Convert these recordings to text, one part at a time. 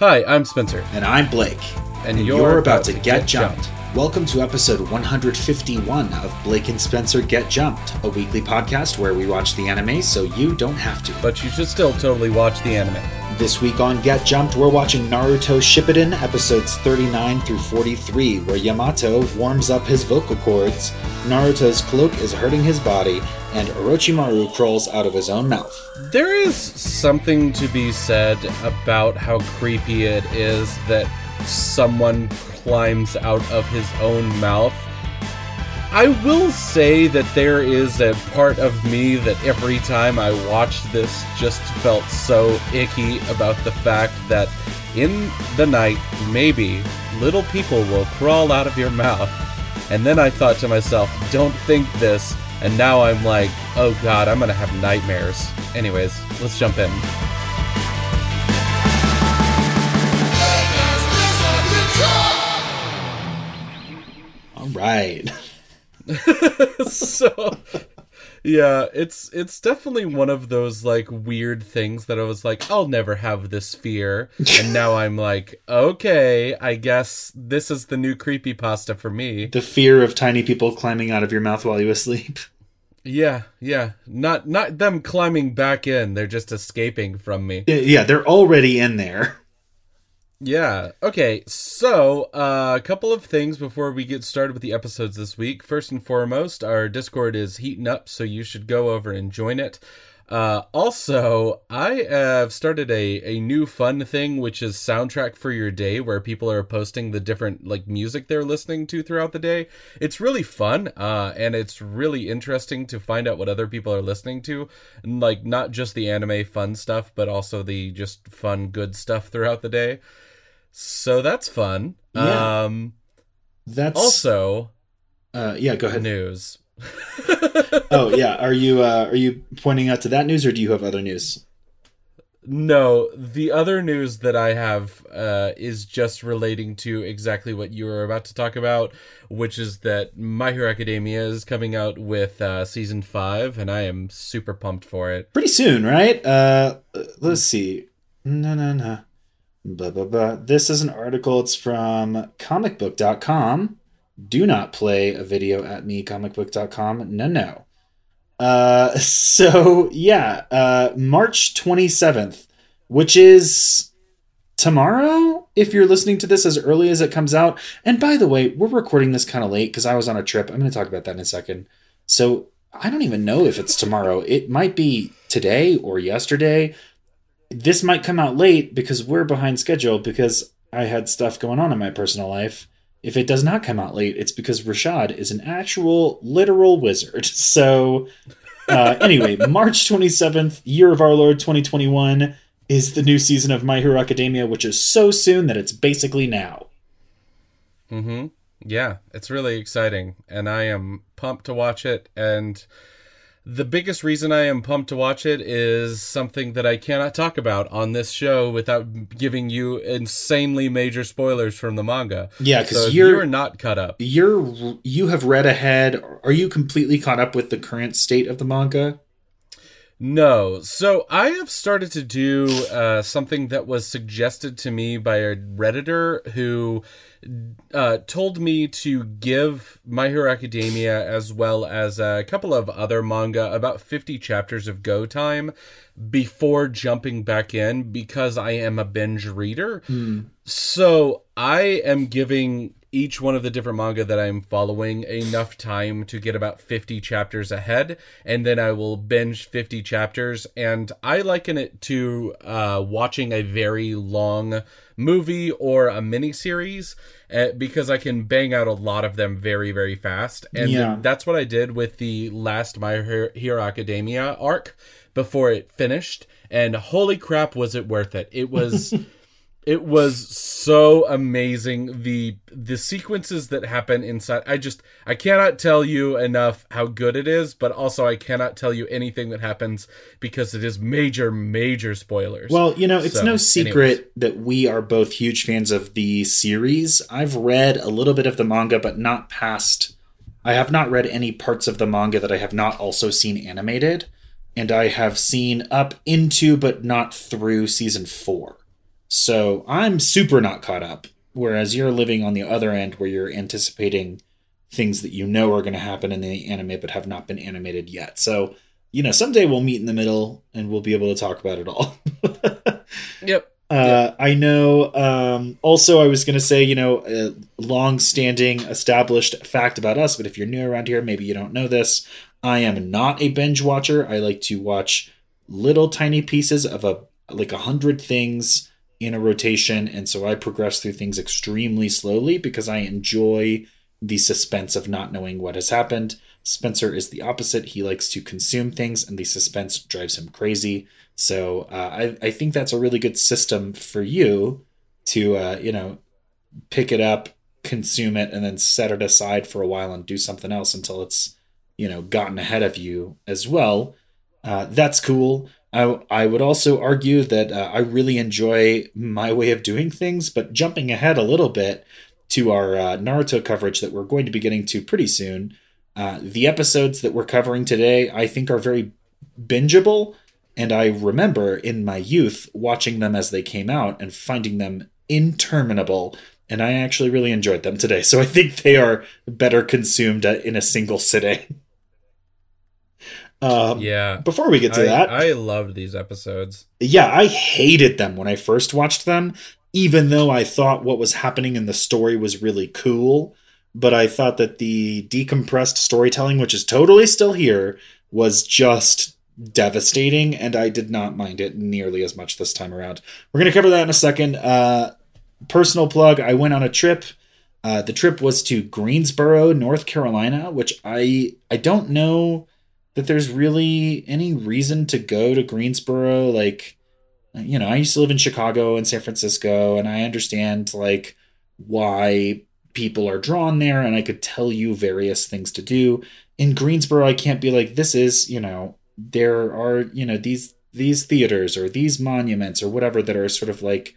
Hi, I'm Spencer. And I'm Blake. And, and you're, you're, about, to, get, jumped. jumped. Welcome to episode 151 of Blake and Spencer Get Jumped, a weekly podcast where we watch the anime so you don't have to. But you should still totally watch the anime. This week on Get Jumped, we're watching Naruto Shippuden episodes 39 through 43, where Yamato warms up his vocal cords, Naruto's cloak is hurting his body, and Orochimaru crawls out of his own mouth. There is something to be said about how creepy it is that someone climbs out of his own mouth. I will say that there is a part of me that every time I watched this just felt so icky about the fact that in the night, maybe little people will crawl out of your mouth. And then I thought to myself, don't think this. And now I'm like, oh god, I'm gonna have nightmares. Anyways, let's jump in. All right. so yeah, it's it's definitely one of those like weird things that I was like, I'll never have this fear, and now I'm like, okay, I guess this is the new creepy pasta for me. The fear of tiny people climbing out of your mouth while you asleep. Yeah, yeah, not not them climbing back in; they're just escaping from me. Yeah, they're already in there. Yeah. Okay. So, uh, a couple of things before we get started with the episodes this week. First and foremost, our Discord is heating up, so you should go over and join it. Uh, also, I have started a, a new fun thing, which is soundtrack for your day, where people are posting the different like music they're listening to throughout the day. It's really fun, uh, and it's really interesting to find out what other people are listening to, and, like not just the anime fun stuff, but also the just fun good stuff throughout the day. So that's fun. Yeah. Um, that's also, uh, yeah. Go ahead. News. oh yeah. Are you uh, are you pointing out to that news, or do you have other news? No, the other news that I have uh, is just relating to exactly what you were about to talk about, which is that My Hero Academia is coming out with uh, season five, and I am super pumped for it. Pretty soon, right? Uh, let's see. No, no, no. Blah, blah, blah. This is an article. It's from comicbook.com. Do not play a video at me, comicbook.com. No, no. Uh, so, yeah, uh, March 27th, which is tomorrow if you're listening to this as early as it comes out. And by the way, we're recording this kind of late because I was on a trip. I'm going to talk about that in a second. So, I don't even know if it's tomorrow. It might be today or yesterday this might come out late because we're behind schedule because I had stuff going on in my personal life. If it does not come out late, it's because Rashad is an actual literal wizard. So, uh, anyway, March 27th, year of our Lord 2021, is the new season of My Hero Academia, which is so soon that it's basically now. Mm hmm. Yeah, it's really exciting. And I am pumped to watch it. And the biggest reason I am pumped to watch it is something that I cannot talk about on this show without giving you insanely major spoilers from the manga. Yeah, because so you're, you're not caught up. You're you have read ahead. Are you completely caught up with the current state of the manga? No. So I have started to do uh, something that was suggested to me by a redditor who uh, told me to give My Hero Academia as well as a couple of other manga about 50 chapters of go time before jumping back in because I am a binge reader. Mm. So I am giving each one of the different manga that I'm following enough time to get about 50 chapters ahead, and then I will binge 50 chapters. And I liken it to uh, watching a very long movie or a mini series uh, because I can bang out a lot of them very, very fast. And yeah. that's what I did with the last My Hero Academia arc before it finished. And holy crap, was it worth it! It was. it was so amazing. The the sequences that happen inside i just i cannot tell you enough how good it is but also i cannot tell you anything that happens because it is major major spoilers. Well you know it's so, no secret anyways. that we are both huge fans of the series. I've read a little bit of the manga but not past i have not read any parts of the manga that i have not also seen animated. And i have seen up into but not through season four So I'm super not caught up. Whereas you're living on the other end where you're anticipating things that you know are going to happen in the anime but have not been animated yet. So, you know, someday we'll meet in the middle and we'll be able to talk about it all. yep. Uh, I know. Um, also, I was going to say, you know, a long-standing, established fact about us. But if you're new around here, maybe you don't know this. I am not a binge watcher. I like to watch little tiny pieces of a like a hundred things in a rotation, and so I progress through things extremely slowly because I enjoy the suspense of not knowing what has happened. Spencer is the opposite. He likes to consume things, and the suspense drives him crazy. So uh, I, I think that's a really good system for you to, uh, you know, pick it up, consume it, and then set it aside for a while and do something else until it's, you know, gotten ahead of you as well. Uh, that's cool. I, I would also argue that uh, I really enjoy my way of doing things, but jumping ahead a little bit to our uh, Naruto coverage that we're going to be getting to pretty soon. Uh, the episodes that we're covering today, I think, are very bingeable and I remember in my youth watching them as they came out and finding them interminable. And I actually really enjoyed them today. So I think they are better consumed in a single sitting. Um, yeah. Before we get to I, that, I loved these episodes. Yeah, I hated them when I first watched them, even though I thought what was happening in the story was really cool. But I thought that the decompressed storytelling, which is totally still here, was just devastating, and I did not mind it nearly as much this time around. We're going to cover that in a second. Uh, personal plug I went on a trip. Uh, the trip was to Greensboro, North Carolina, which I I don't know that there's really any reason to go to Greensboro. Like, you know, I used to live in Chicago and San Francisco, and I understand like why people are drawn there, and I could tell you various things to do. In Greensboro, I can't be like, this is, you know, there are you know these these theaters or these monuments or whatever that are sort of like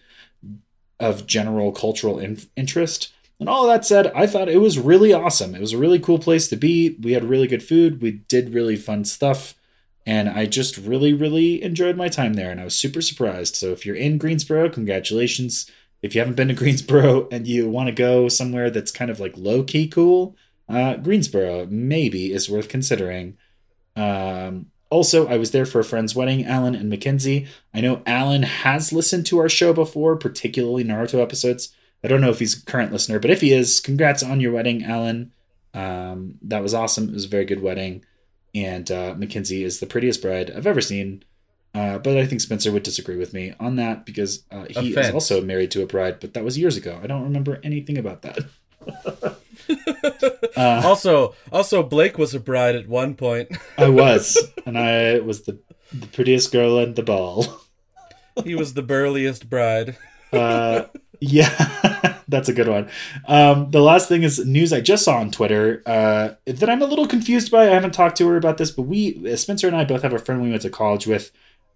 of general cultural in- interest. And all that said, I thought it was really awesome. It was a really cool place to be. We had really good food. We did really fun stuff. And I just really, really enjoyed my time there. And I was super surprised. So if you're in Greensboro, congratulations. If you haven't been to Greensboro and you want to go somewhere that's kind of like low key cool, uh, Greensboro maybe is worth considering. Um, also, I was there for a friend's wedding, Alan and Mackenzie. I know Alan has listened to our show before, particularly Naruto episodes. I don't know if he's a current listener, but if he is, congrats on your wedding, Alan. Um, that was awesome. It was a very good wedding. And uh, Mackenzie is the prettiest bride I've ever seen. Uh, but I think Spencer would disagree with me on that because uh, he Offense. is also married to a bride, but that was years ago. I don't remember anything about that. uh, also, also Blake was a bride at one point. I was, and I was the, the prettiest girl at the ball. he was the burliest bride. uh, yeah, that's a good one. Um, the last thing is news I just saw on Twitter uh, that I'm a little confused by. I haven't talked to her about this, but we, Spencer and I, both have a friend we went to college with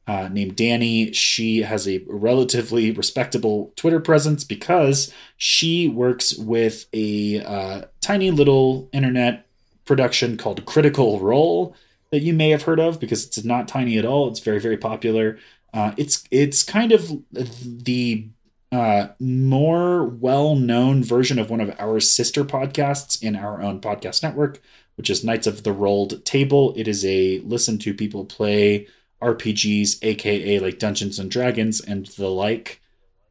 uh, named Danny. She has a relatively respectable Twitter presence because she works with a uh, tiny little internet production called Critical Role that you may have heard of because it's not tiny at all. It's very very popular. Uh, it's it's kind of the uh, more well known version of one of our sister podcasts in our own podcast network, which is Knights of the Rolled Table. It is a listen to people play RPGs, aka like Dungeons and Dragons and the like.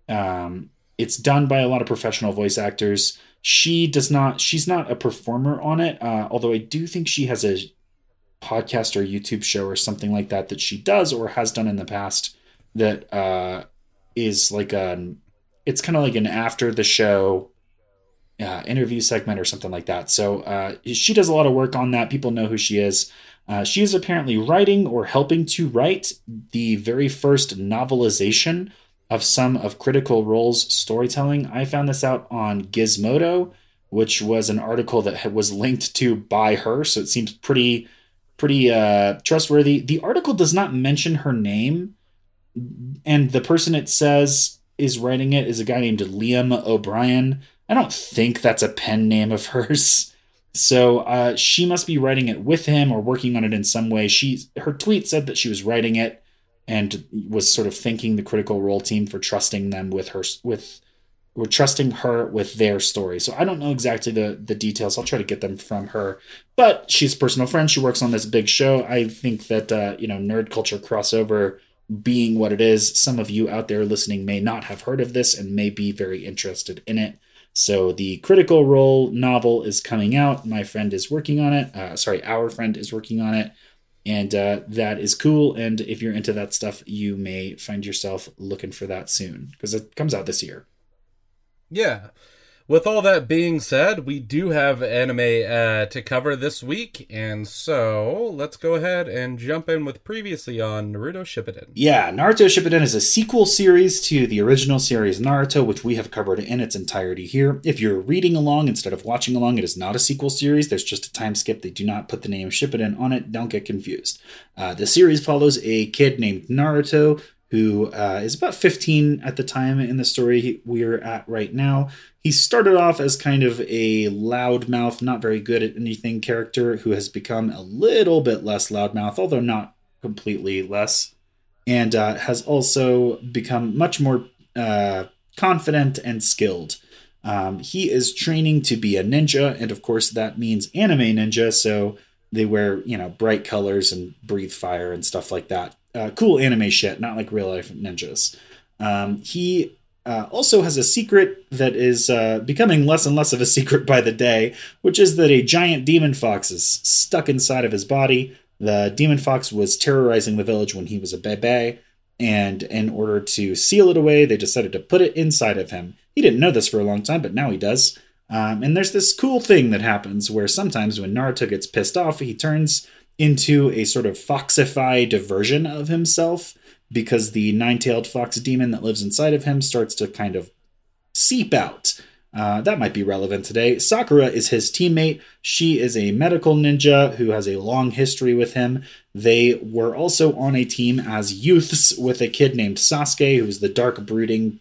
Um, it's done by a lot of professional voice actors. She does not. She's not a performer on it. Uh, although I do think she has a podcast or YouTube show or something like that that she does or has done in the past. That uh, is like an. It's kind of like an after the show uh, interview segment or something like that. So uh, she does a lot of work on that. People know who she is. Uh, she is apparently writing or helping to write the very first novelization of some of Critical Role's storytelling. I found this out on Gizmodo, which was an article that was linked to by her, so it seems pretty pretty uh, trustworthy. The article does not mention her name, and the person it says is writing it is a guy named Liam O'Brien. I don't think that's a pen name of hers. So uh, she must be writing it with him or working on it in some way. She her tweet said that she was writing it, and was sort of thanking the Critical Role team for trusting them with her with we're trusting her with their story. So I don't know exactly the the details. I'll try to get them from her. But she's a personal friend. She works on this big show. I think that uh, you know nerd culture crossover being what it is. Some of you out there listening may not have heard of this and may be very interested in it. So the Critical Role novel is coming out. My friend is working on it. Uh, sorry, our friend is working on it. And uh, that is cool. And if you're into that stuff, you may find yourself looking for that soon because it comes out this year. Yeah. With all that being said, we do have anime uh, to cover this week, and so let's go ahead and jump in with previously on Naruto Shippuden. Yeah, Naruto Shippuden is a sequel series to the original series Naruto, which we have covered in its entirety here. If you're reading along instead of watching along, it is not a sequel series. There's just a time skip. They do not put the name Shippuden on it. Don't get confused. Uh, the series follows a kid named Naruto who uh, is about 15 at the time in the story we're at right now. He started off as kind of a loudmouth, not very good at anything character who has become a little bit less loudmouth, although not completely less, and uh, has also become much more uh, confident and skilled. Um, he is training to be a ninja, and of course, that means anime ninja, so they wear, you know, bright colors and breathe fire and stuff like that uh, cool anime shit, not like real life ninjas. Um, he uh, also has a secret that is uh, becoming less and less of a secret by the day, which is that a giant demon fox is stuck inside of his body. The demon fox was terrorizing the village when he was a bebe, and in order to seal it away, they decided to put it inside of him. He didn't know this for a long time, but now he does. Um, and there's this cool thing that happens where sometimes when Naruto gets pissed off, he turns into a sort of foxified version of himself because the nine tailed fox demon that lives inside of him starts to kind of seep out. Uh, that might be relevant today. Sakura is his teammate. She is a medical ninja who has a long history with him. They were also on a team as youths with a kid named Sasuke, who's the dark, brooding,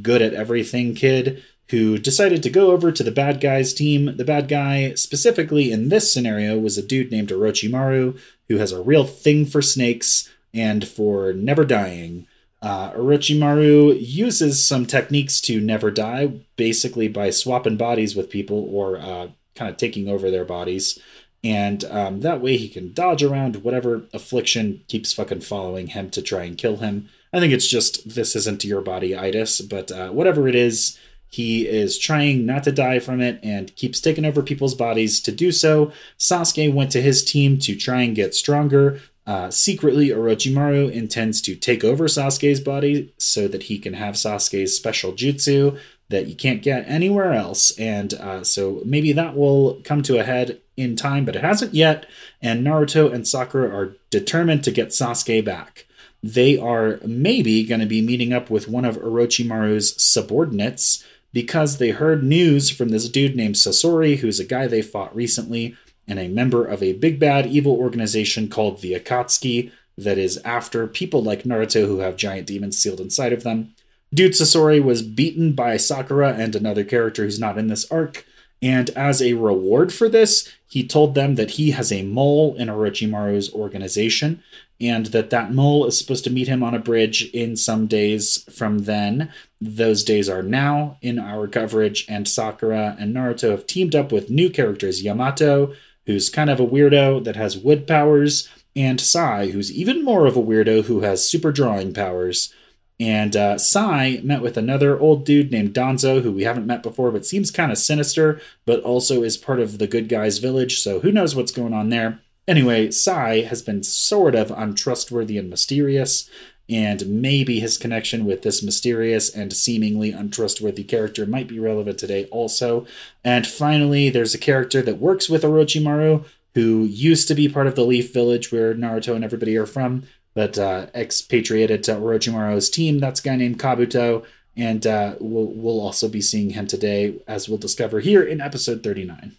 good at everything kid who decided to go over to the bad guy's team. The bad guy, specifically in this scenario, was a dude named Orochimaru, who has a real thing for snakes and for never dying. Uh, Orochimaru uses some techniques to never die, basically by swapping bodies with people or uh, kind of taking over their bodies. And um, that way he can dodge around whatever affliction keeps fucking following him to try and kill him. I think it's just this isn't your body itis, but uh, whatever it is, he is trying not to die from it and keeps taking over people's bodies to do so. Sasuke went to his team to try and get stronger. Uh, secretly, Orochimaru intends to take over Sasuke's body so that he can have Sasuke's special jutsu that you can't get anywhere else. And uh, so maybe that will come to a head in time, but it hasn't yet. And Naruto and Sakura are determined to get Sasuke back. They are maybe going to be meeting up with one of Orochimaru's subordinates because they heard news from this dude named Sasori, who's a guy they fought recently, and a member of a big bad evil organization called the Akatsuki that is after people like Naruto who have giant demons sealed inside of them. Dude Sasori was beaten by Sakura and another character who's not in this arc, and as a reward for this, he told them that he has a mole in Orochimaru's organization, and that that mole is supposed to meet him on a bridge in some days from then. Those days are now in our coverage, and Sakura and Naruto have teamed up with new characters Yamato, who's kind of a weirdo that has wood powers, and Sai, who's even more of a weirdo who has super drawing powers. And uh, Sai met with another old dude named Danzo, who we haven't met before, but seems kind of sinister, but also is part of the good guys' village, so who knows what's going on there. Anyway, Sai has been sort of untrustworthy and mysterious, and maybe his connection with this mysterious and seemingly untrustworthy character might be relevant today also. And finally, there's a character that works with Orochimaru who used to be part of the Leaf Village where Naruto and everybody are from, but uh, expatriated to Orochimaru's team. That's a guy named Kabuto, and uh, we'll, we'll also be seeing him today, as we'll discover here in episode 39.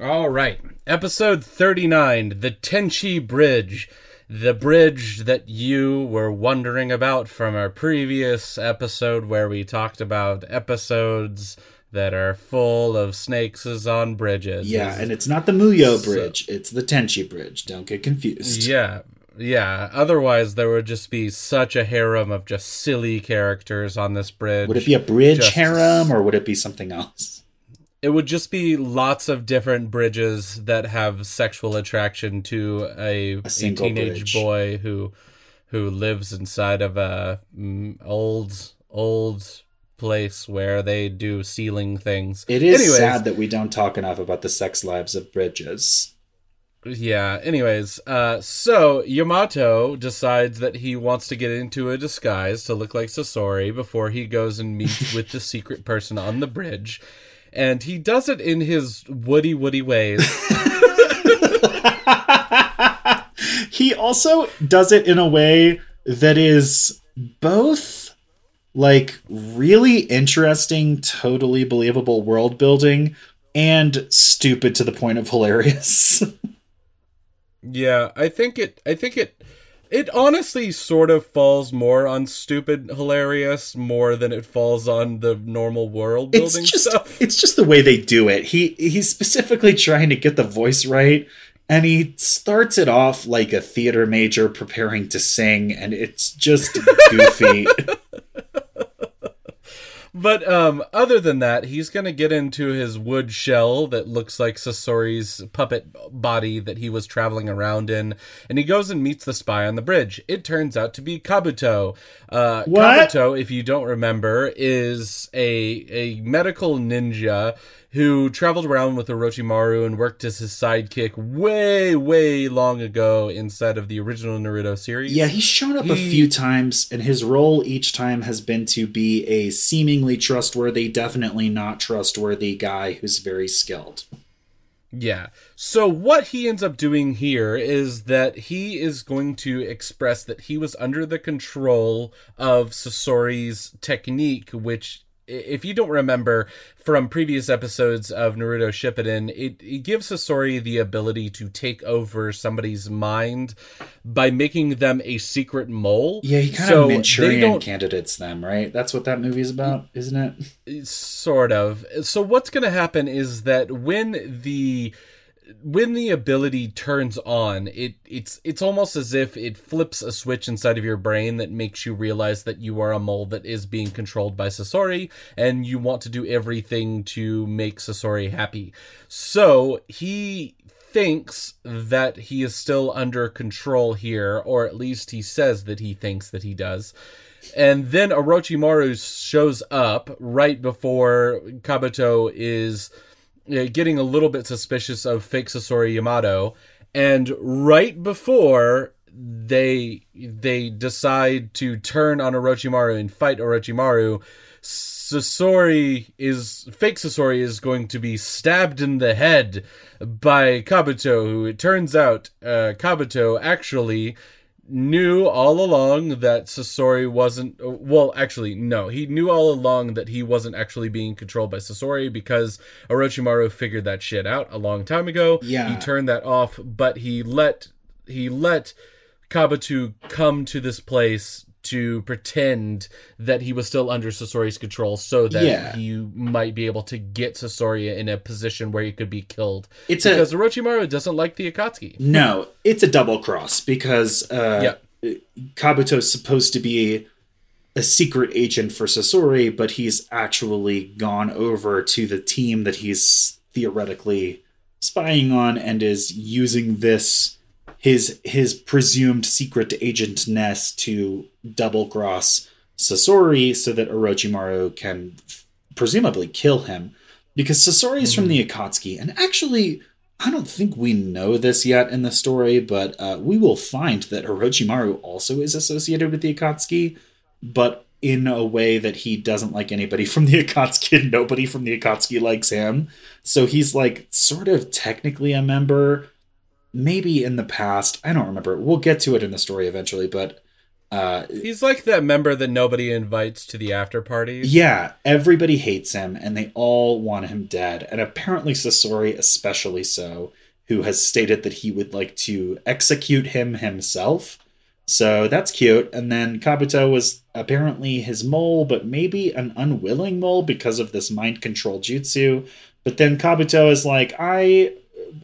All right. Episode 39 The Tenchi Bridge. The bridge that you were wondering about from our previous episode where we talked about episodes that are full of snakes on bridges. Yeah, and it's not the Muyo Bridge, so, it's the Tenchi Bridge. Don't get confused. Yeah, Yeah, otherwise there would just be such a harem of just silly characters on this bridge. Would it be a bridge Just- harem or would it be something else? It would just be lots of different bridges that have sexual attraction to a, a, single teenage bridge. boy who who lives inside of a mm, old old place where they do stealing things. It is Anyways, sad that we don't talk enough about the sex lives of bridges. Yeah. Anyways, uh, so Yamato decides that he wants to get into a disguise to look like Sasori before he goes and meets with the secret person on the bridge, and he does it in his woody woody ways. he also does it in a way that is both like really interesting, totally believable world building and stupid to the point of hilarious. yeah, I think it. I think it. It honestly sort of falls more on stupid hilarious more than it falls on the normal world it's building just stuff. it's just the way they do it. He he's specifically trying to get the voice right and he starts it off like a theater major preparing to sing and it's just goofy. But um, other than that, he's gonna get into his wood shell that looks like Sasori's puppet body that he was traveling around in, and he goes and meets the spy on the bridge. It turns out to be Kabuto. Uh, What? Kabuto, if you don't remember, is a a medical ninja who traveled around with Orochimaru and worked as his sidekick way, way long ago inside of the original Naruto series. Yeah, he's shown up a few times, and his role each time has been to be a seemingly trustworthy, definitely not trustworthy guy who's very skilled. Yeah. So what he ends up doing here is that he is going to express that he was under the control of Sasori's technique, which if you don't remember from previous episodes of Naruto Shippuden, it, it gives Sasori the ability to take over somebody's mind by making them a secret mole. Yeah, he kind So of Manchurian candidates them, right? That's what that movie's about, isn't it? sort of so what's going to happen is that when the when the ability turns on it it's it's almost as if it flips a switch inside of your brain that makes you realize that you are a mole that is being controlled by Sasori and you want to do everything to make Sasori happy. So he thinks that he is still under control here or at least he says that he thinks that he does. And then Orochimaru shows up right before Kabuto is uh, getting a little bit suspicious of fake Sasori Yamato, and right before they they decide to turn on Orochimaru and fight Orochimaru, Sasori is fake Sasori is going to be stabbed in the head by Kabuto, who it turns out uh, Kabuto actually knew all along that Sasori wasn't well actually no he knew all along that he wasn't actually being controlled by Sasori because Orochimaru figured that shit out a long time ago Yeah. he turned that off but he let he let Kabuto come to this place to pretend that he was still under Sasori's control so that Yeah. he might be able to get Sasori in a position where he could be killed. It's a because Orochimaru doesn't like the Akatsuki. No, it's a double cross because uh, Kabuto's supposed to be a secret agent for Sasori, but he's actually gone over to the team that he's theoretically spying on and is using this his his presumed secret agentness to double cross Sasori so that Orochimaru can presumably kill him because Sasori is from the Akatsuki and actually I don't think we know this yet in the story, but uh, we will find that Orochimaru also is associated with the Akatsuki, but in a way that he doesn't like anybody from the Akatsuki and nobody from the Akatsuki likes him. So he's like sort of technically a member, maybe in the past. I don't remember. We'll get to it in the story eventually, but uh, He's like that member that nobody invites to the after parties. yeah, everybody hates him and they all want him dead. And apparently Sasori especially so, who has stated that he would like to execute him himself. So that's cute. And then Kabuto was apparently his mole, but maybe an unwilling mole because of this mind control jutsu. But then Kabuto is like, I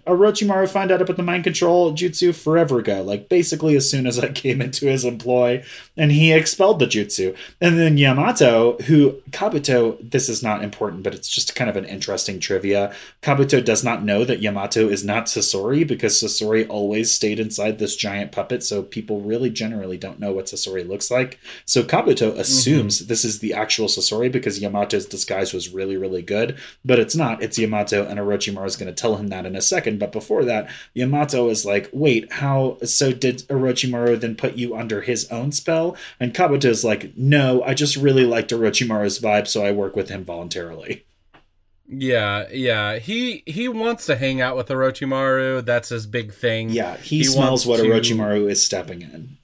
Orochimaru find out about the mind control jutsu forever ago, like basically as soon as I came into his employ, and he expelled the jutsu. And then Yamato, who Kabuto, this is not important, but it's just kind of an interesting trivia. Kabuto does not know that Yamato is not Sasori because Sasori always stayed inside this giant puppet, so people really generally don't know what Sasori looks like. So Kabuto assumes mm-hmm. this is the actual Sasori because Yamato's disguise was really, really good, but it's not. It's Yamato, and Orochimaru is going to tell him that in a second. But before that, Yamato is like, wait, how? So did Orochimaru then put you under his own spell? And Kabuto is like, no, I just really liked Orochimaru's vibe, so I work with him voluntarily. Yeah, yeah. He he wants to hang out with Orochimaru. That's his big thing. Yeah, he, he smells what to... Orochimaru is stepping in.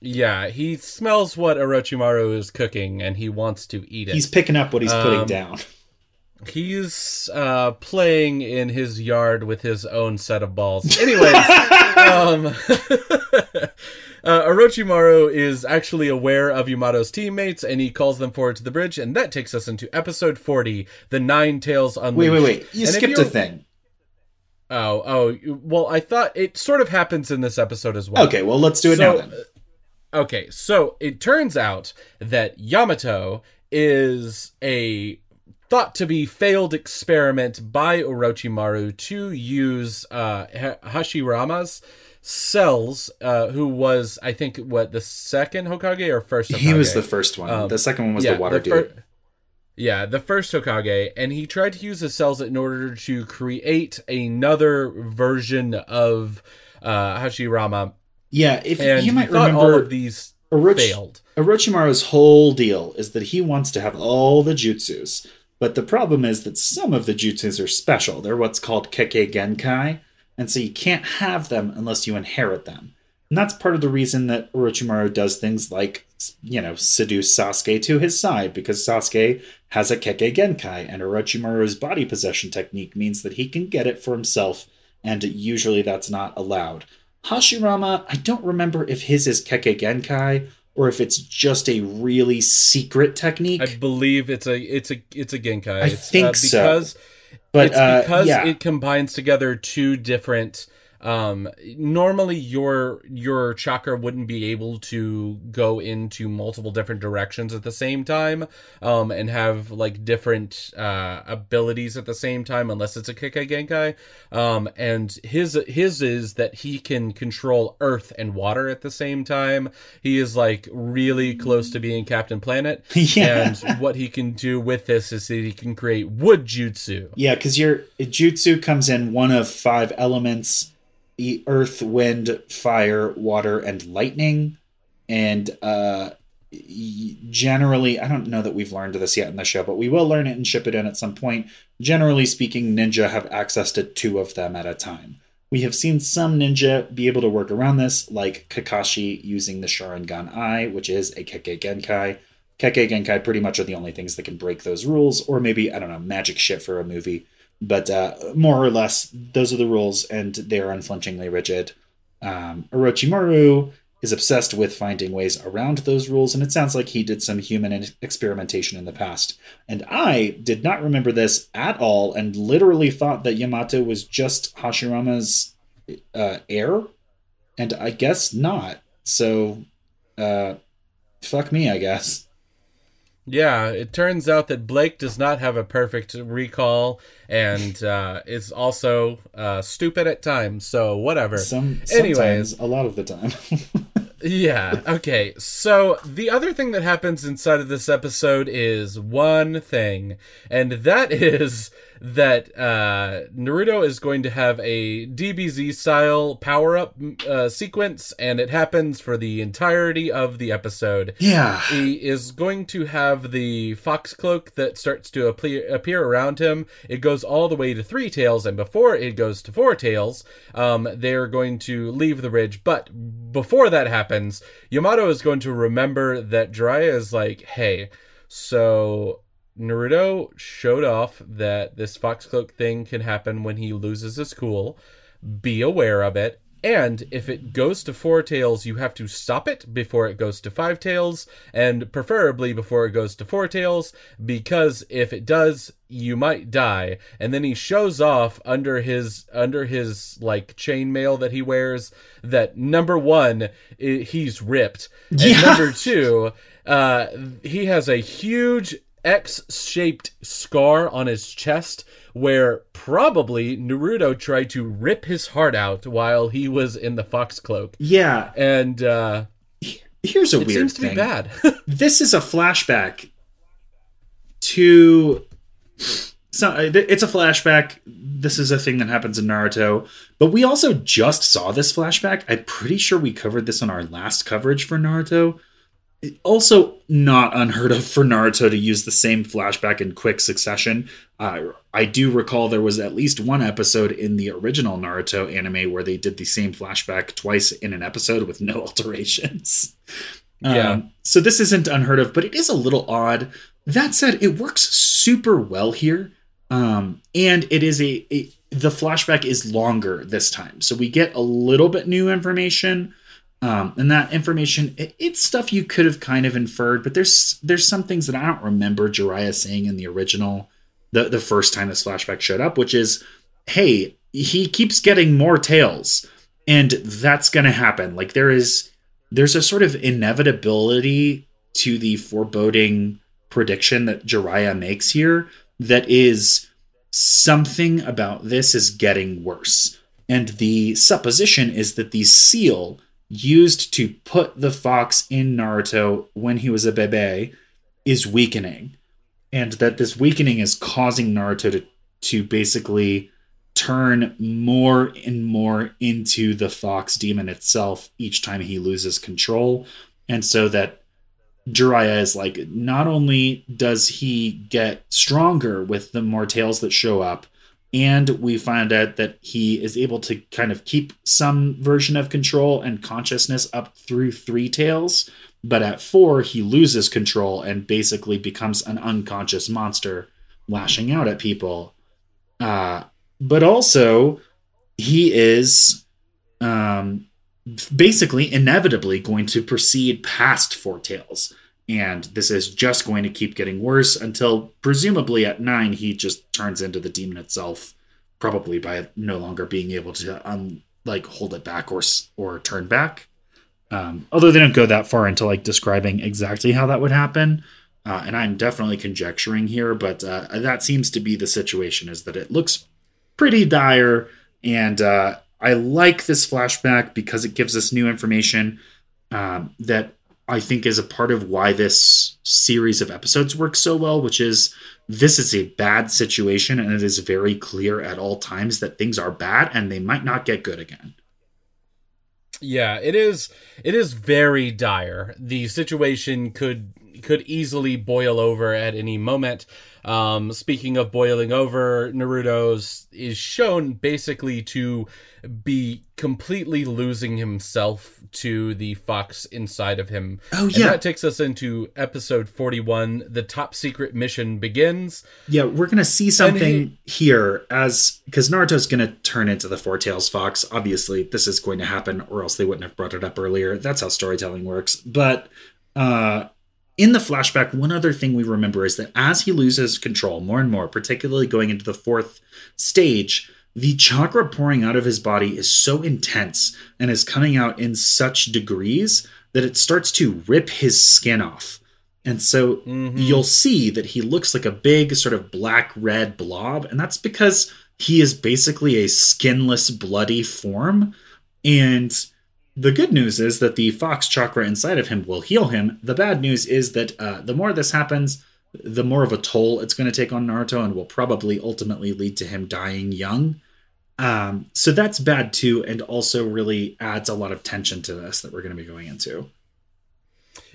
Yeah, he smells what Orochimaru is cooking and he wants to eat it. He's picking up what he's um, putting down. He's uh, playing in his yard with his own set of balls. Anyways, um, uh, Orochimaru is actually aware of Yamato's teammates and he calls them forward to the bridge, and that takes us into episode 40 The Nine Tails Unleashed. Wait, wait, wait. You and skipped a thing. Oh, oh, well, I thought it sort of happens in this episode as well. Okay, well, let's do it so, now then. Okay, so it turns out that Yamato is a thought to be failed experiment by Orochimaru to use uh, Hashirama's cells, uh, who was I think what the second Hokage or first? Hokage? He was the first one. Um, the second one was yeah, the water the fir- dude. Yeah, the first Hokage, and he tried to use the cells in order to create another version of uh, Hashirama yeah, if and you might remember, all of these Oroch- failed. Orochimaru's whole deal is that he wants to have all the jutsus, but the problem is that some of the jutsus are special. They're what's called Kekkei Genkai, and so you can't have them unless you inherit them. And that's part of the reason that Orochimaru does things like, you know, seduce Sasuke to his side, because Sasuke has a Kekkei Genkai, and Orochimaru's body possession technique means that he can get it for himself, and usually that's not allowed. Hashirama, I don't remember if his is Kekkei Genkai or if it's just a really secret technique. I believe it's a it's a it's a Genkai. I it's, think uh, because so. But it's uh, because yeah. it combines together two different um normally your your chakra wouldn't be able to go into multiple different directions at the same time um and have like different uh abilities at the same time unless it's a kekkei genkai um and his his is that he can control earth and water at the same time. He is like really close to being captain planet. Yeah. and what he can do with this is that he can create wood jutsu. Yeah because your jutsu comes in one of five elements earth, wind, fire, water, and lightning. And uh, generally, I don't know that we've learned this yet in the show, but we will learn it and ship it in at some point. Generally speaking, ninja have access to two of them at a time. We have seen some ninja be able to work around this, like Kakashi using the Sharingan Eye, which is a Kekkei Genkai. Kekkei Genkai pretty much are the only things that can break those rules, or maybe, I don't know, magic shit for a movie. But uh, more or less, those are the rules, and they are unflinchingly rigid. Um, Orochimaru is obsessed with finding ways around those rules, and it sounds like he did some human experimentation in the past. And I did not remember this at all, and literally thought that Yamato was just Hashirama's uh, heir, and I guess not. So, uh, fuck me, I guess. Yeah, it turns out that Blake does not have a perfect recall and uh, is also uh, stupid at times. So whatever. Some, Anyways, a lot of the time. yeah. Okay. So the other thing that happens inside of this episode is one thing, and that is that uh, Naruto is going to have a DBZ style power up uh, sequence, and it happens for the entirety of the episode. Yeah. He is going to have the fox cloak that starts to appear, appear around him. It goes all the way to three tails, and before it goes to four tails, um, they're going to leave the ridge. But before that happens, Yamato is going to remember that Jiraiya is like, hey, so Naruto showed off that this Fox Cloak thing can happen when he loses his cool. Be aware of it. And if it goes to four tails, you have to stop it before it goes to five tails, and preferably before it goes to four tails, because if it does, you might die. And then he shows off under his under his like chainmail that he wears that number one, he's ripped, and number two, uh, he has a huge X-shaped scar on his chest where probably Naruto tried to rip his heart out while he was in the fox cloak. Yeah, And uh here's a it weird seems to thing. be bad. This is a flashback to. So uh, it's a flashback. This is a thing that happens in Naruto, but we also just saw this flashback. I'm pretty sure we covered this on our last coverage for Naruto. Also, not unheard of for Naruto to use the same flashback in quick succession. Uh, I do recall there was at least one episode in the original Naruto anime where they did the same flashback twice in an episode with no alterations. Yeah. Um, so this isn't unheard of, but it is a little odd. That said, it works super well here. Um, and it is a, a the flashback is longer this time. So we get a little bit new information. Um, and that information, it, it's stuff you could have kind of inferred, but there's there's some things that I don't remember Jiraiya saying in the original, the the first time this flashback showed up, which is, hey, he keeps getting more tails, and that's gonna happen. Like there is there's a sort of inevitability to the foreboding prediction that Jiraiya makes here that is something about this is getting worse. And the supposition is that the seal used to put the fox in Naruto when he was a bebe is weakening. And that this weakening is causing Naruto to, to basically turn more and more into the fox demon itself each time he loses control. And so that Jiraiya is like, not only does he get stronger with the more tails that show up, and we find out that he is able to kind of keep some version of control and consciousness up through three tails. But at four, he loses control and basically becomes an unconscious monster, lashing out at people. Uh, but also, he is um, basically inevitably going to proceed past Four Tails. And this is just going to keep getting worse until presumably at nine he just turns into the demon itself, probably by no longer being able to um like hold it back or or turn back. Um, although they don't go that far into like describing exactly how that would happen, uh, and I'm definitely conjecturing here, but uh, that seems to be the situation. Is that it looks pretty dire, and uh, I like this flashback because it gives us new information um, that I think is a part of why this series of episodes works so well, which is this is a bad situation and it is very clear at all times that things are bad and they might not get good again. Yeah, it is it is very dire. The situation could could easily boil over at any moment. Um speaking of boiling over, Naruto's is shown basically to be completely losing himself to the fox inside of him. Oh, And yeah. that takes us into episode 41. The top secret mission begins. Yeah, we're gonna see something he- here as because Naruto's gonna turn into the Four Tails Fox. Obviously, this is going to happen, or else they wouldn't have brought it up earlier. That's how storytelling works. But uh, in the flashback, one other thing we remember is that as he loses control more and more, particularly going into the fourth stage, the chakra pouring out of his body is so intense and is coming out in such degrees that it starts to rip his skin off. And so you'll see that he looks like a big sort of black red blob. And that's because he is basically a skinless, bloody form. And the good news is that the fox chakra inside of him will heal him. The bad news is that uh, the more this happens, the more of a toll it's going to take on Naruto and will probably ultimately lead to him dying young. Um, so that's bad too, and also really adds a lot of tension to this that we're going to be going into.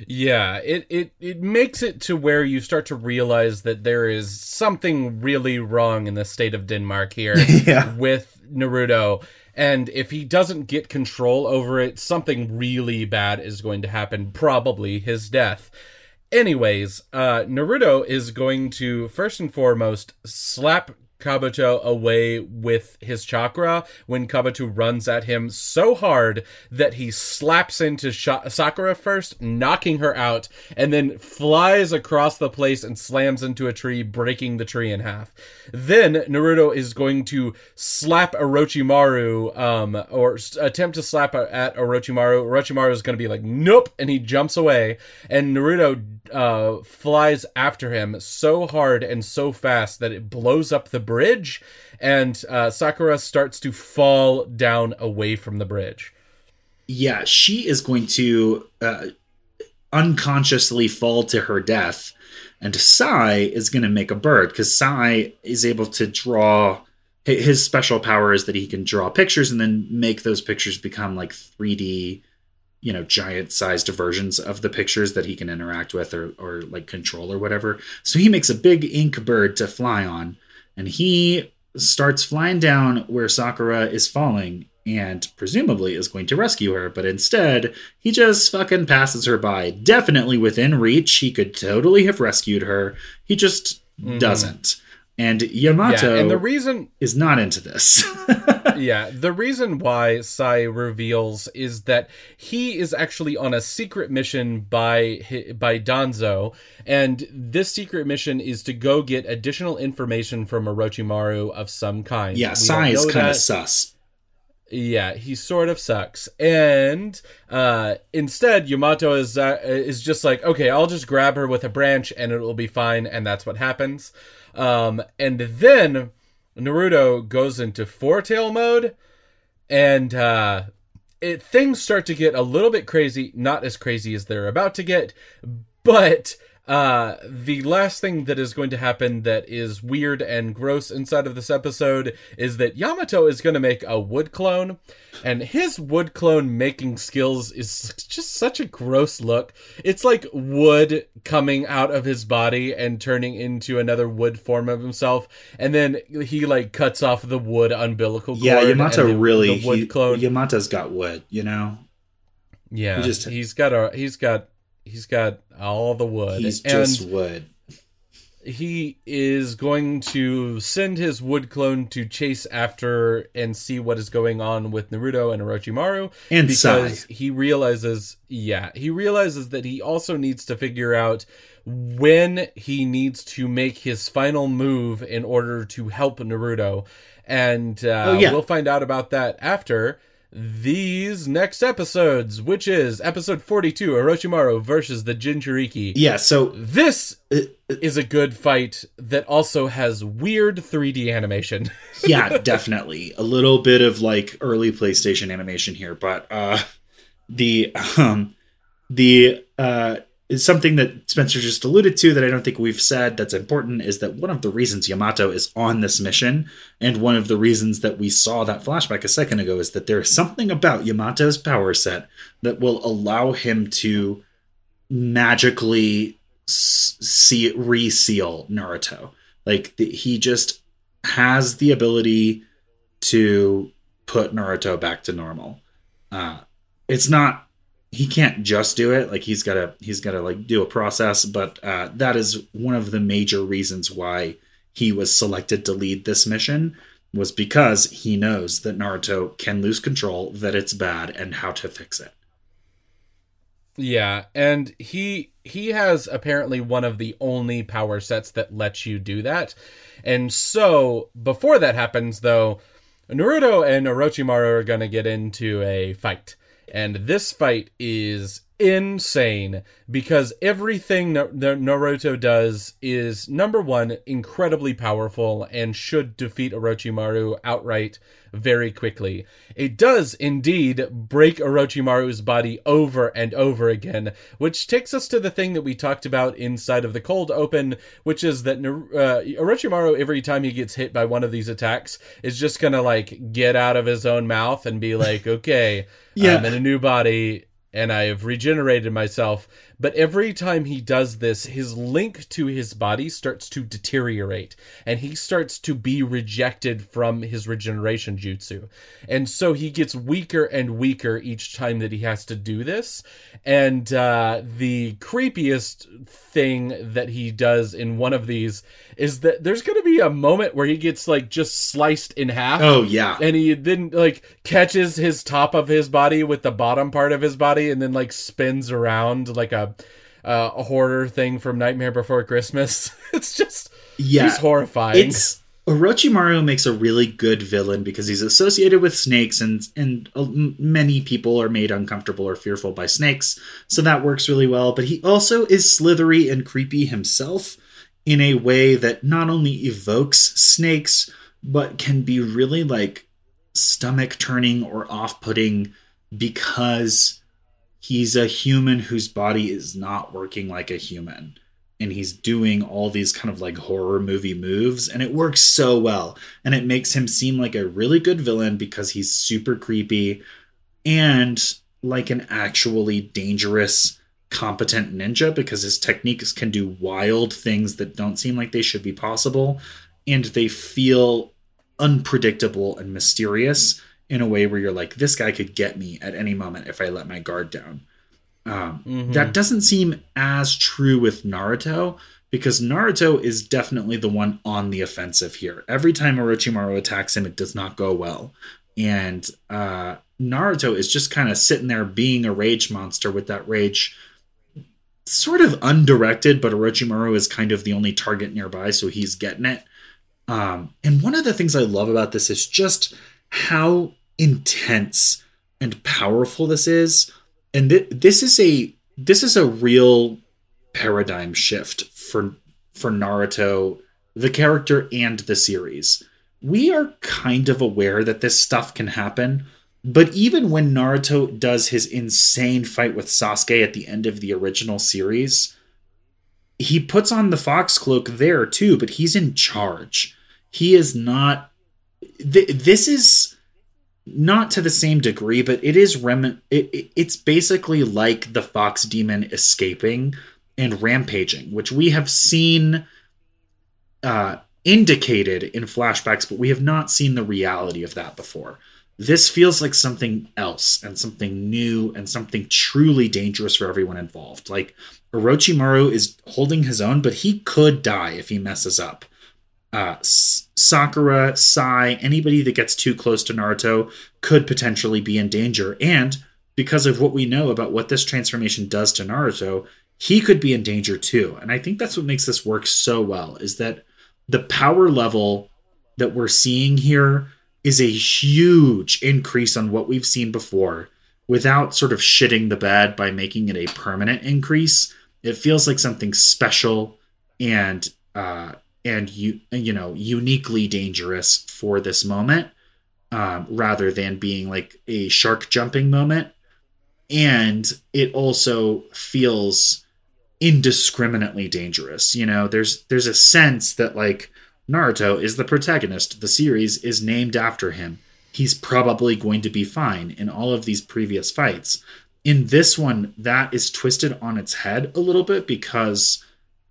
Yeah, it, it it makes it to where you start to realize that there is something really wrong in the state of Denmark here Yeah. with Naruto. And if he doesn't get control over it, something really bad is going to happen, probably his death. Anyways, uh, Naruto is going to first and foremost slap Kabuto away with his chakra when Kabuto runs at him so hard that he slaps into Sha- Sakura first, knocking her out, and then flies across the place and slams into a tree, breaking the tree in half. Then Naruto is going to slap Orochimaru, um, or attempt to slap at Orochimaru. Orochimaru is going to be like, nope, and he jumps away, and Naruto uh, flies after him so hard and so fast that it blows up the bridge, and uh, Sakura starts to fall down away from the bridge. Yeah, she is going to uh, unconsciously fall to her death, and Sai is going to make a bird because Sai is able to draw. His special power is that he can draw pictures and then make those pictures become like 3D, you know, giant sized versions of the pictures that he can interact with or, or like control or whatever. So he makes a big ink bird to fly on, and he starts flying down where Sakura is falling and presumably is going to rescue her, but instead, he just fucking passes her by. Definitely within reach. He could totally have rescued her. He just mm-hmm. doesn't. And Yamato. Yeah, and the reason is not into this. yeah, the reason why Sai reveals is that he is actually on a secret mission by by Danzo, and this secret mission is to go get additional information from Orochimaru of some kind. yeah, We Sai is kind of sus. Yeah, he sort of sucks. And uh, instead, Yamato is uh, is just like, okay, I'll just grab her with a branch and it will be fine. And that's what happens. Um, and then Naruto goes into four tail mode, and uh, it things start to get a little bit crazy. Not as crazy as they're about to get, but uh the last thing that is going to happen that is weird and gross inside of this episode is that Yamato is going to make a wood clone and his wood clone making skills is just such a gross look it's like wood coming out of his body and turning into another wood form of himself and then he like cuts off the wood umbilical cord Yeah, Yamato the- really the wood he, clone Yamato's got wood, you know. yeah he just- he's got a he's got he's got all the wood He's and just wood. he is going to send his wood clone to chase after and see what is going on with Naruto and Orochimaru And because Sai. he realizes yeah he realizes that he also needs to figure out when he needs to make his final move in order to help Naruto and uh, Oh, yeah. we'll find out about that after these next episodes which is episode 42 Orochimaru versus the Jinchuriki Yeah, so this uh, is a good fight that also has weird 3D animation. yeah, definitely. A little bit of like early PlayStation animation here, but uh the um the uh is something that Spencer just alluded to that I don't think we've said that's important is that one of the reasons Yamato is on this mission and one of the reasons that we saw that flashback a second ago is that there is something about Yamato's power set that will allow him to magically see reseal Naruto. Like the, he just has the ability to put Naruto back to normal. Uh, it's not he can't just do it like he's got to he's got to like do a process but uh, that is one of the major reasons why he was selected to lead this mission was because he knows that Naruto can lose control that it's bad and how to fix it yeah, and he he has apparently one of the only power sets that lets you do that. And so, before that happens though, Naruto and Orochimaru are going to get into a fight. And this fight is insane because everything Na- Na- Naruto does is number one, incredibly powerful and should defeat Orochimaru outright very quickly. It does indeed break Orochimaru's body over and over again, which takes us to the thing that we talked about inside of the cold open, which is that uh, Orochimaru, every time he gets hit by one of these attacks, is just gonna like get out of his own mouth and be like, okay, Yeah. I'm in a new body. And I have regenerated myself. But every time he does this, his link to his body starts to deteriorate and he starts to be rejected from his regeneration jutsu. And so he gets weaker and weaker each time that he has to do this. And uh, the creepiest thing that he does in one of these is that there's going to be a moment where he gets like just sliced in half. Oh, yeah. And he then like catches his top of his body with the bottom part of his body and then like spins around like a uh, a horror thing from Nightmare Before Christmas. it's just yeah, he's horrifying. It's Orochimaru makes a really good villain because he's associated with snakes, and and uh, many people are made uncomfortable or fearful by snakes, so that works really well. But he also is slithery and creepy himself in a way that not only evokes snakes but can be really like stomach turning or off putting because he's a human whose body is not working like a human. And he's doing all these kind of like horror movie moves and it works so well. And it makes him seem like a really good villain because he's super creepy and like an actually dangerous competent ninja because his techniques can do wild things that don't seem like they should be possible. And they feel unpredictable and mysterious in a way where you're like, this guy could get me at any moment if I let my guard down. Um, mm-hmm. That doesn't seem as true with Naruto because Naruto is definitely the one on the offensive here. Every time Orochimaru attacks him, it does not go well. And uh, Naruto is just kind of sitting there being a rage monster with that rage sort of undirected, but Orochimaru is kind of the only target nearby, so he's getting it. Um, and one of the things I love about this is just how intense and powerful this is. And th- this is a this is a real paradigm shift for for Naruto the character and the series. We are kind of aware that this stuff can happen but even when Naruto does his insane fight with Sasuke at the end of the original series he puts on the fox cloak there too but he's in charge. He is not th- this is not to the same degree, but it is rem. It, it, it's basically like the fox demon escaping and rampaging, which we have seen uh, indicated in flashbacks, but we have not seen the reality of that before. This feels like something else and something new and something truly dangerous for everyone involved. Like Orochimaru is holding his own, but he could die if he messes up uh, Sakura, Sai, anybody that gets too close to Naruto could potentially be in danger. And because of what we know about what this transformation does to Naruto, he could be in danger too. And I think that's what makes this work so well is that the power level that we're seeing here is a huge increase on what we've seen before without sort of shitting the bed by making it a permanent increase. It feels like something special and uh, and you you know uniquely dangerous for this moment um, rather than being like a shark jumping moment. And it also feels indiscriminately dangerous you know? There's there's a sense that like naruto is the protagonist. The series is named after him. He's probably going to be fine in all of these previous fights. In this one that is twisted on its head a little bit because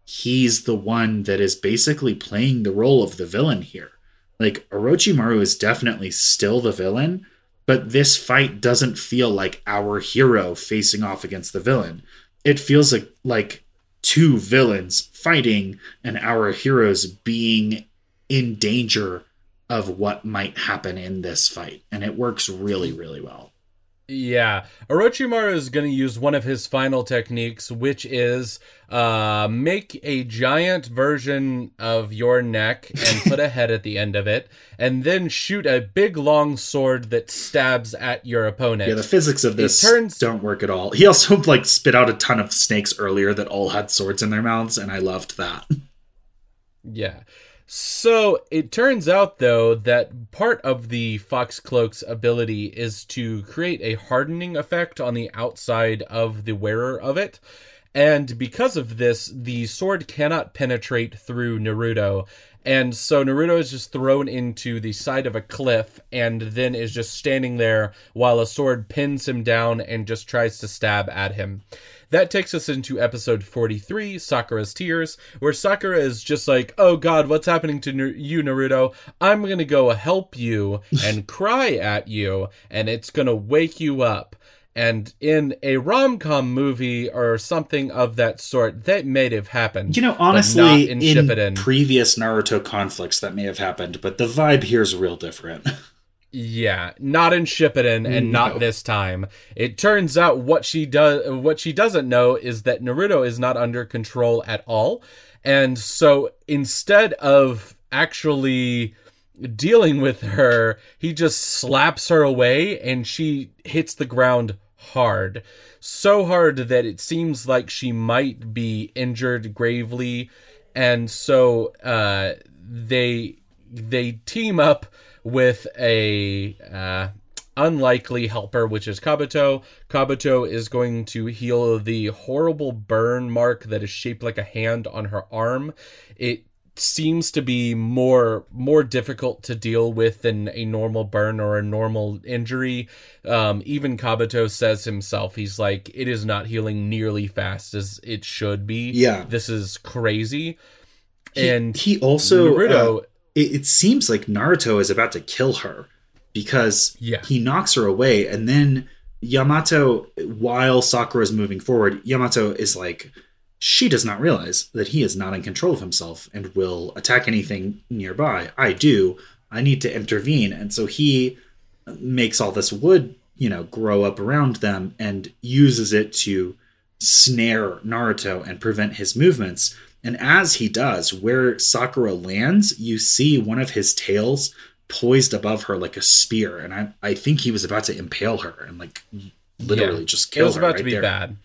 he's the one that is basically playing the role of the villain here. Like Orochimaru is definitely still the villain, but this fight doesn't feel like our hero facing off against the villain. It feels like like two villains fighting and our heroes being in danger of what might happen in this fight and it works really really well. Yeah, Orochimaru is going to use one of his final techniques, which is uh, make a giant version of your neck and put a head at the end of it, and then shoot a big long sword that stabs at your opponent. Yeah, the physics of this turns... don't work at all. He also like spit out a ton of snakes earlier that all had swords in their mouths, and I loved that. Yeah. So it turns out, though, that part of the Fox Cloak's ability is to create a hardening effect on the outside of the wearer of it. And because of this, the sword cannot penetrate through Naruto. And so Naruto is just thrown into the side of a cliff and then is just standing there while a sword pins him down and just tries to stab at him. That takes us into episode 43, Sakura's Tears, where Sakura is just like, oh god, what's happening to you, Naruto? I'm gonna go help you and cry at you, and it's gonna wake you up. And in a rom com movie or something of that sort, that may have happened. You know, honestly, in, in previous Naruto conflicts, that may have happened, but the vibe here is real different. Yeah, not in Shippuden and no. not this time. It turns out what she does what she doesn't know is that Naruto is not under control at all. And so instead of actually dealing with her, he just slaps her away and she hits the ground hard. So hard that it seems like she might be injured gravely. And so uh they they team up with a uh, unlikely helper, which is Kabuto. Kabuto is going to heal the horrible burn mark that is shaped like a hand on her arm. It seems to be more more difficult to deal with than a normal burn or a normal injury. Um, even Kabuto says himself, he's like, it is not healing nearly fast as it should be. Yeah, this is crazy. He, and he also Naruto. Uh, it, it seems like Naruto is about to kill her because yeah. he knocks her away and then Yamato while Sakura is moving forward, Yamato is like she does not realize that he is not in control of himself and will attack anything nearby. I do. I need to intervene. And so he makes all this wood, you know, grow up around them and uses it to snare Naruto and prevent his movements. And as he does, where Sakura lands, you see one of his tails poised above her like a spear. And I, I think he was about to impale her and like literally yeah, just kill her. It was about right to be there. bad.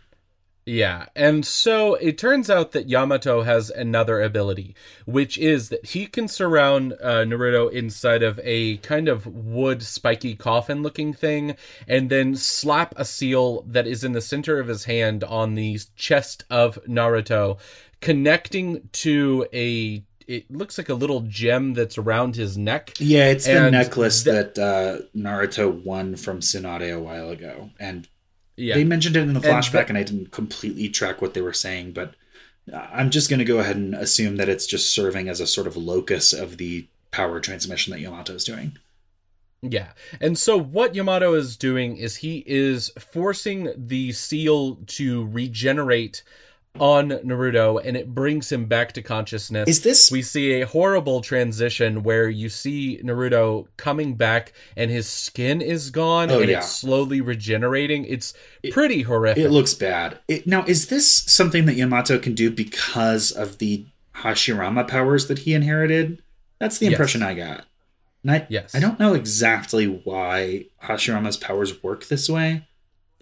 Yeah, and so it turns out that Yamato has another ability, which is that he can surround uh, Naruto inside of a kind of wood spiky coffin looking thing, and then slap a seal that is in the center of his hand on the chest of Naruto, connecting to a it looks like a little gem that's around his neck. Yeah, it's the necklace th- that uh, Naruto won from Tsunade a while ago, and yeah. they mentioned it in the flashback, and, and I didn't completely track what they were saying, but I'm just going to go ahead and assume that it's just serving as a sort of locus of the power transmission that Yamato is doing. Yeah. And so what Yamato is doing is he is forcing the seal to regenerate on Naruto and it brings him back to consciousness. Is this we see a horrible transition where you see Naruto coming back and his skin is gone oh, and yeah. it's slowly regenerating. It's it, pretty horrific. It looks bad. It, now, is this something that Yamato can do because of the Hashirama powers that he inherited? That's the impression yes. I got. And I, yes. I don't know exactly why Hashirama's powers work this way.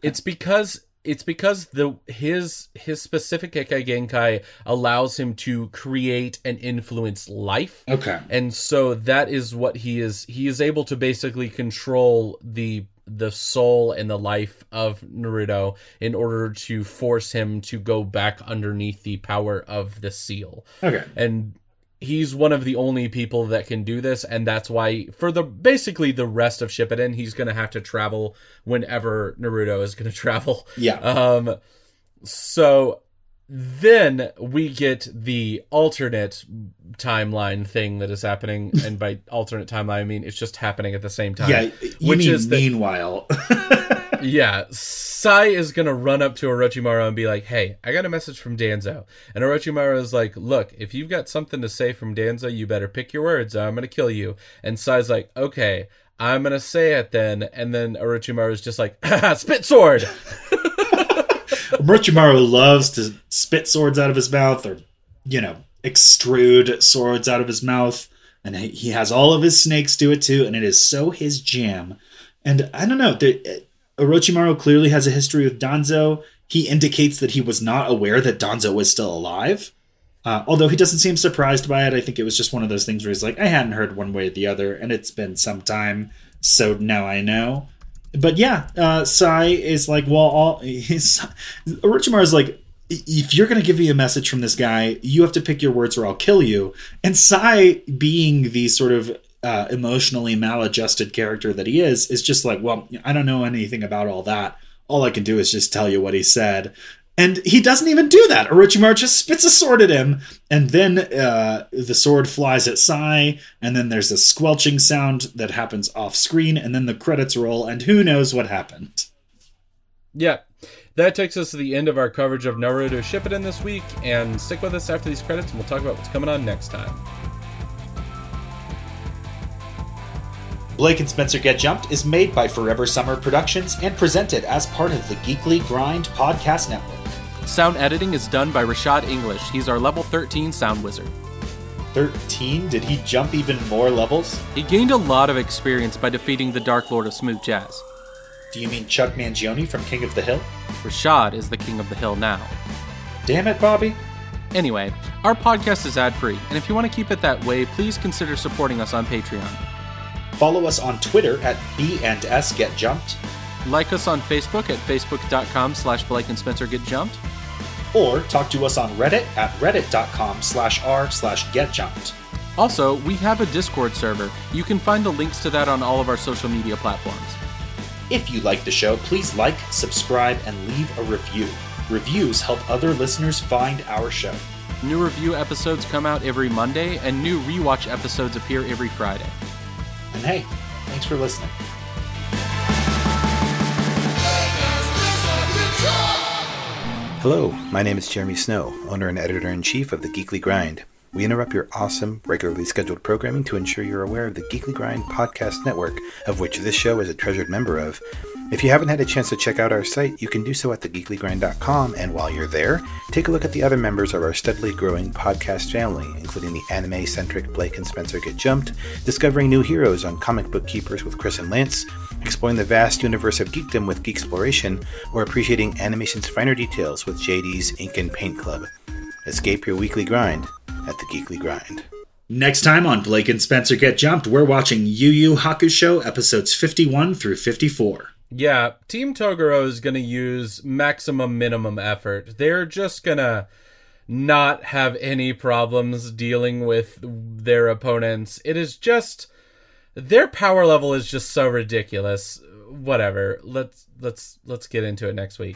It's because it's because the his his specific Kekkei Genkai allows him to create and influence life. Okay. And so that is what he is he is able to basically control the the soul and the life of Naruto in order to force him to go back underneath the power of the seal. Okay. And he's one of the only people that can do this and that's why for the basically the rest of Shippuden he's going to have to travel whenever Naruto is going to travel. Yeah. Um so then we get the alternate timeline thing that is happening and by alternate timeline I mean it's just happening at the same time. Yeah, which is meanwhile. yeah, Sai is gonna run up to Orochimaru and be like, "Hey, I got a message from Danzo." And Orochimaru is like, "Look, if you've got something to say from Danzo, you better pick your words. I'm gonna kill you." And Sai's like, "Okay, I'm gonna say it then." And then Orochimaru is just like, "Spit sword." Orochimaru loves to spit swords out of his mouth, or you know, extrude swords out of his mouth, and he has all of his snakes do it too, and it is so his jam. And I don't know, Orochimaru clearly has a history with Danzo. He indicates that he was not aware that Danzo was still alive. Uh, although he doesn't seem surprised by it, I think it was just one of those things where he's like, I hadn't heard one way or the other, and it's been some time, so now I know. But yeah, uh, Sai is like, well, all Orochimaru is like, if you're going to give me a message from this guy, you have to pick your words or I'll kill you. And Sai, being the sort of uh, emotionally maladjusted character that he is, is just like, well, I don't know anything about all that. All I can do is just tell you what he said. And he doesn't even do that. Orochimaru just spits a sword at him, and then uh, the sword flies at Sai, and then there's a squelching sound that happens off screen, and then the credits roll, and who knows what happened. Yeah. That takes us to the end of our coverage of Naruto Shippuden this week, and stick with us after these credits, and we'll talk about what's coming on next time. Blake and Spencer Get Jumped is made by Forever Summer Productions and presented as part of the Geekly Grind podcast network. Sound editing is done by Rashad English. He's our level 13 sound wizard. 13? Did he jump even more levels? He gained a lot of experience by defeating the Dark Lord of Smooth Jazz. Do you mean Chuck Mangione from King of the Hill? Rashad is the king of the hill now. Damn it, Bobby. Anyway, our podcast is ad free, and if you want to keep it that way, please consider supporting us on Patreon. Follow us on Twitter at B and S Get Jumped, Like us on Facebook at facebook.com slash Blake and Spencer Get Jumped. or talk to us on Reddit at reddit.com slash r slash get jumped. Also, we have a Discord server. You can find the links to that on all of our social media platforms. If you like the show, please like, subscribe, and leave a review. Reviews help other listeners find our show. New review episodes come out every Monday, and new rewatch episodes appear every Friday. And hey, thanks for listening. Hello, my name is Jeremy Snow, owner and editor in chief of the Geekly Grind. We interrupt your awesome, regularly scheduled programming to ensure you're aware of the Geekly Grind podcast network, of which this show is a treasured member of. If you haven't had a chance to check out our site, you can do so at thegeeklygrind.com, and while you're there, take a look at the other members of our steadily growing podcast family, including the anime centric Blake and Spencer Get Jumped, discovering new heroes on Comic Book Keepers with Chris and Lance, exploring the vast universe of geekdom with Geek Exploration, or appreciating animation's finer details with JD's Ink and Paint Club. Escape your weekly grind at the Geekly Grind. Next time on Blake and Spencer Get Jumped, we're watching Yu Yu Hakusho episodes 51 through 54. Yeah, Team Toguro is going to use maximum minimum effort. They're just going to not have any problems dealing with their opponents. It is just their power level is just so ridiculous. Whatever. Let's let's let's get into it next week.